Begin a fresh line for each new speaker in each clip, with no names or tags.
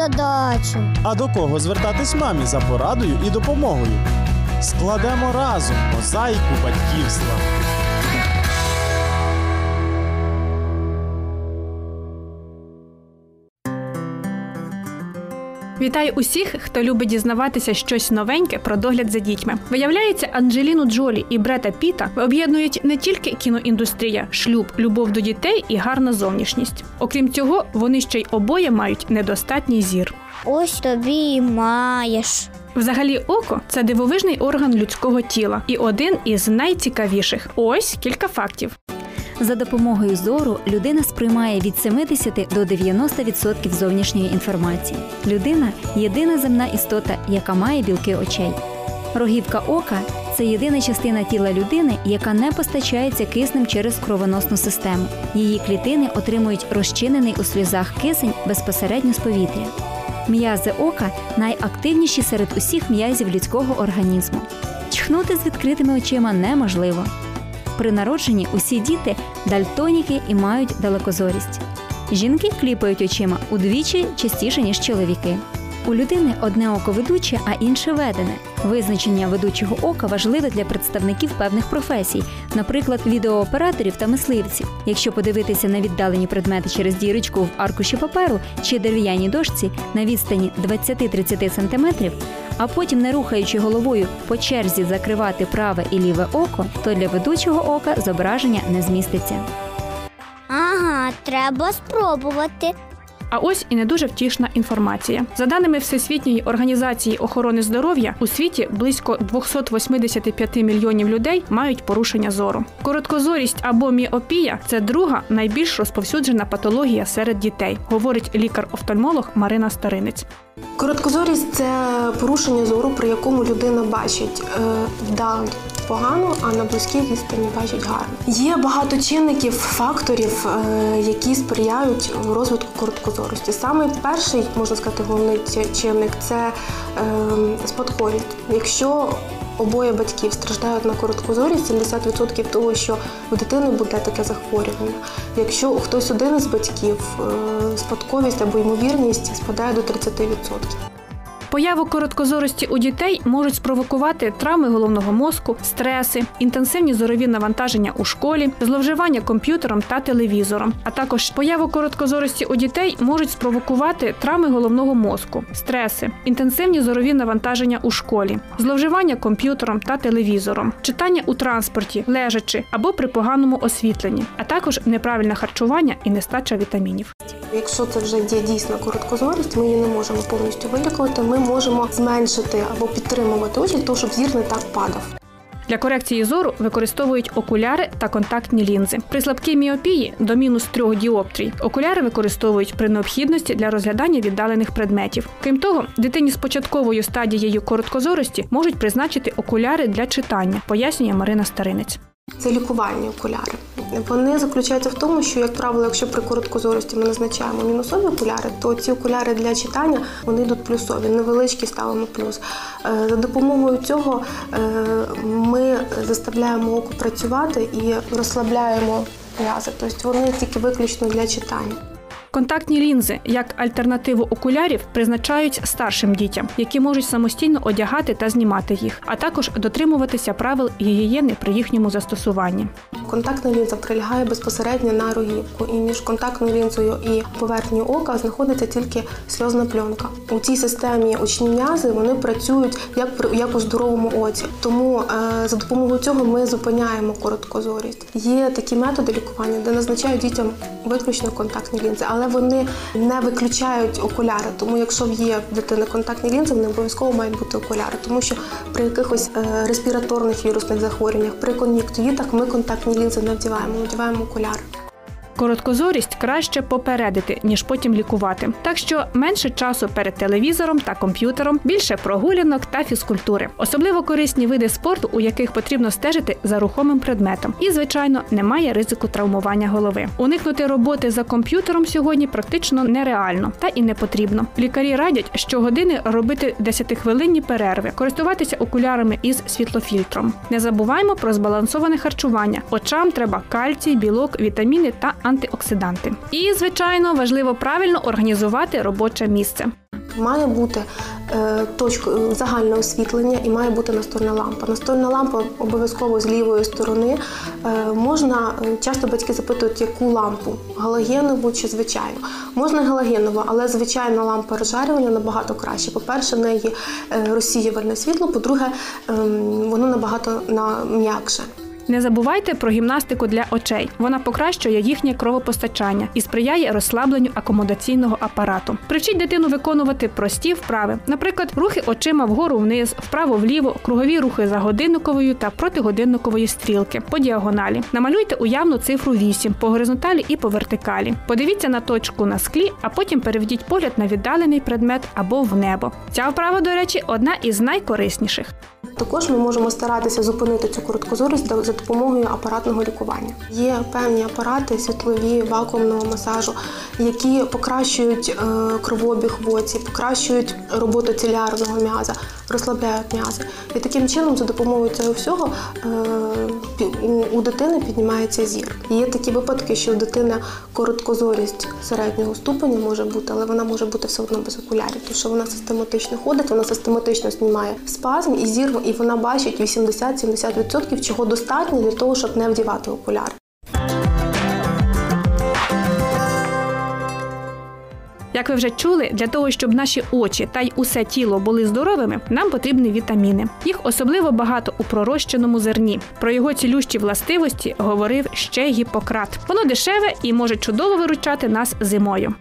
задачу.
А до кого звертатись мамі за порадою і допомогою? Складемо разом мозаїку батьківства.
Вітаю усіх, хто любить дізнаватися щось новеньке про догляд за дітьми. Виявляється, Анджеліну Джолі і Брета Піта об'єднують не тільки кіноіндустрія, шлюб, любов до дітей і гарна зовнішність. Окрім цього, вони ще й обоє мають недостатній зір.
Ось тобі і маєш.
Взагалі, око це дивовижний орган людського тіла і один із найцікавіших. Ось кілька фактів.
За допомогою зору людина сприймає від 70 до 90% зовнішньої інформації. Людина єдина земна істота, яка має білки очей. Рогівка ока це єдина частина тіла людини, яка не постачається киснем через кровоносну систему. Її клітини отримують розчинений у сльозах кисень безпосередньо з повітря. М'язи ока найактивніші серед усіх м'язів людського організму. Чхнути з відкритими очима неможливо. При народженні усі діти дальтоніки і мають далекозорість. Жінки кліпають очима удвічі частіше, ніж чоловіки. У людини одне око ведуче, а інше ведене. Визначення ведучого ока важливе для представників певних професій, наприклад, відеооператорів та мисливців. Якщо подивитися на віддалені предмети через дірочку в аркуші паперу чи дерев'яній дошці на відстані 20-30 см, а потім, не рухаючи головою, по черзі закривати праве і ліве око, то для ведучого ока зображення не зміститься.
Ага, треба спробувати.
А ось і не дуже втішна інформація. За даними Всесвітньої організації охорони здоров'я, у світі близько 285 мільйонів людей мають порушення зору. Короткозорість або міопія це друга найбільш розповсюджена патологія серед дітей, говорить лікар-офтальмолог Марина Старинець.
Короткозорість це порушення зору, при якому людина бачить е, вдаль погано, а на близькій відстані бачить гарно. Є багато чинників, факторів, е, які сприяють розвитку короткозорості. Саме перший, можна сказати, головний чинник це е, спадковість. Якщо обоє батьків страждають на короткозорість, 70% того, що в дитини буде таке захворювання. Якщо хтось один із батьків, е, спадковість або ймовірність спадає до 30%.
Появу короткозорості у дітей можуть спровокувати травми головного мозку, стреси, інтенсивні зорові навантаження у школі, зловживання комп'ютером та телевізором. А також появу короткозорості у дітей можуть спровокувати травми головного мозку, стреси, інтенсивні зорові навантаження у школі, зловживання комп'ютером та телевізором, читання у транспорті, лежачи або при поганому освітленні, а також неправильне харчування і нестача вітамінів.
Якщо це вже є дійсна короткозорість, ми її не можемо повністю вилікувати. Ми можемо зменшити або підтримувати очі, то щоб зір не так падав.
Для корекції зору використовують окуляри та контактні лінзи. При слабкій міопії до мінус трьох діоптрій окуляри використовують при необхідності для розглядання віддалених предметів. Крім того, дитині з початковою стадією короткозорості можуть призначити окуляри для читання, пояснює Марина Старинець.
Це лікувальні окуляри. Вони заключаються в тому, що, як правило, якщо при короткозорості ми назначаємо мінусові окуляри, то ці окуляри для читання вони йдуть плюсові, невеличкі ставимо плюс. Е, За допомогою цього е, ми заставляємо око працювати і розслабляємо м'язи. Тобто вони тільки виключно для читання.
Контактні лінзи як альтернативу окулярів призначають старшим дітям, які можуть самостійно одягати та знімати їх, а також дотримуватися правил гігієни при їхньому застосуванні.
Контактна лінза прилягає безпосередньо на рогівку, і між контактною лінзою і поверхнею ока знаходиться тільки сльозна пленка. У цій системі очні м'язи вони працюють як при як у здоровому оці. Тому е, за допомогою цього ми зупиняємо короткозорість. Є такі методи лікування, де назначають дітям виключно контактні лінзи, але вони не виключають окуляри. Тому якщо є в дитини контактні лінзи, вони обов'язково мають бути окуляри, тому що при якихось е, респіраторних вірусних захворюваннях, при кон'юнктивітах ми контактні лінзи не вдіваємо, ми вдіваємо окуляри.
Короткозорість краще попередити, ніж потім лікувати. Так що менше часу перед телевізором та комп'ютером, більше прогулянок та фізкультури. Особливо корисні види спорту, у яких потрібно стежити за рухомим предметом. І, звичайно, немає ризику травмування голови. Уникнути роботи за комп'ютером сьогодні практично нереально та і не потрібно. Лікарі радять щогодини робити 10-хвилинні перерви, користуватися окулярами із світлофільтром. Не забуваємо про збалансоване харчування. Очам треба кальцій, білок, вітаміни та антиоксиданти. І, звичайно, важливо правильно організувати робоче місце.
Має бути е, точка, е, загальне освітлення і має бути настольна лампа. Настольна лампа обов'язково з лівої сторони. Е, можна, е, часто батьки запитують, яку лампу галогенову чи звичайну. Можна галогенову, але звичайна лампа розжарювання набагато краще. По-перше, в неї е, розсіювальне світло, по-друге, ем, воно набагато на- м'якше.
Не забувайте про гімнастику для очей. Вона покращує їхнє кровопостачання і сприяє розслабленню акомодаційного апарату. Привчіть дитину виконувати прості вправи, наприклад, рухи очима вгору вниз, вправо-вліво, кругові рухи за годинниковою та протигодинникової стрілки по діагоналі. Намалюйте уявну цифру 8 по горизонталі і по вертикалі. Подивіться на точку на склі, а потім переведіть погляд на віддалений предмет або в небо. Ця вправа, до речі, одна із найкорисніших.
Також ми можемо старатися зупинити цю короткозорість за допомогою апаратного лікування. Є певні апарати світлові вакуумного масажу, які покращують е, кровообіг в оці, покращують роботу цілярного м'яза, розслабляють м'язи. І таким чином, за допомогою цього всього, е, у- дитини піднімається зір. Є такі випадки, що у дитини короткозорість середнього ступеня може бути, але вона може бути все одно без окулярів, тому що вона систематично ходить, вона систематично знімає спазм і зір, і вона бачить 80-70%, чого достатньо для того, щоб не вдівати окуляри.
Як ви вже чули, для того, щоб наші очі та й усе тіло були здоровими, нам потрібні вітаміни. Їх особливо багато у пророщеному зерні. Про його цілющі властивості говорив ще Гіппократ. Воно дешеве і може чудово виручати нас зимою.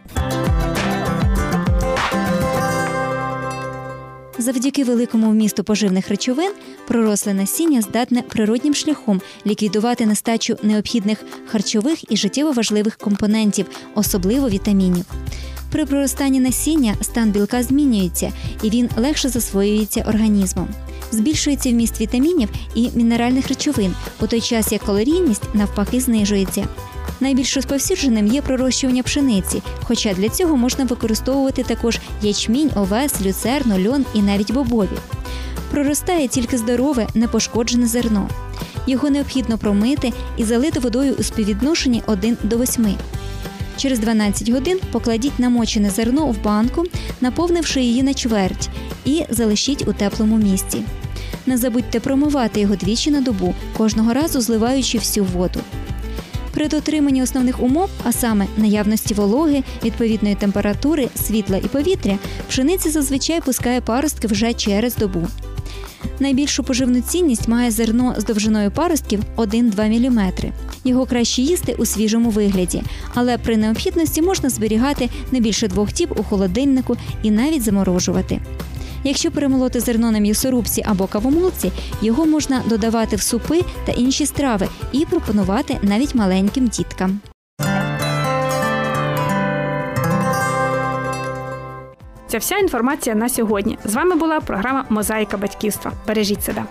Завдяки великому вмісту поживних речовин проросле насіння здатне природнім шляхом ліквідувати нестачу необхідних харчових і життєво важливих компонентів, особливо вітамінів. При проростанні насіння стан білка змінюється і він легше засвоюється організмом. Збільшується вміст вітамінів і мінеральних речовин, у той час як калорійність навпаки знижується. Найбільш розповсюдженим є пророщування пшениці, хоча для цього можна використовувати також ячмінь, овес, люцерну, льон і навіть бобові. Проростає тільки здорове, непошкоджене зерно. Його необхідно промити і залити водою у співвідношенні 1 до 8. Через 12 годин покладіть намочене зерно в банку, наповнивши її на чверть, і залишіть у теплому місці. Не забудьте промивати його двічі на добу, кожного разу зливаючи всю воду. При дотриманні основних умов, а саме наявності вологи, відповідної температури, світла і повітря, пшениця зазвичай пускає паростки вже через добу. Найбільшу поживну цінність має зерно з довжиною паростків 1-2 мм. Його краще їсти у свіжому вигляді, але при необхідності можна зберігати не більше двох діб у холодильнику і навіть заморожувати. Якщо перемолоти зерно на м'ясорубці або кавомолці, його можна додавати в супи та інші страви і пропонувати навіть маленьким діткам.
Це вся інформація на сьогодні. З вами була програма Мозаїка батьківства. Бережіть себе.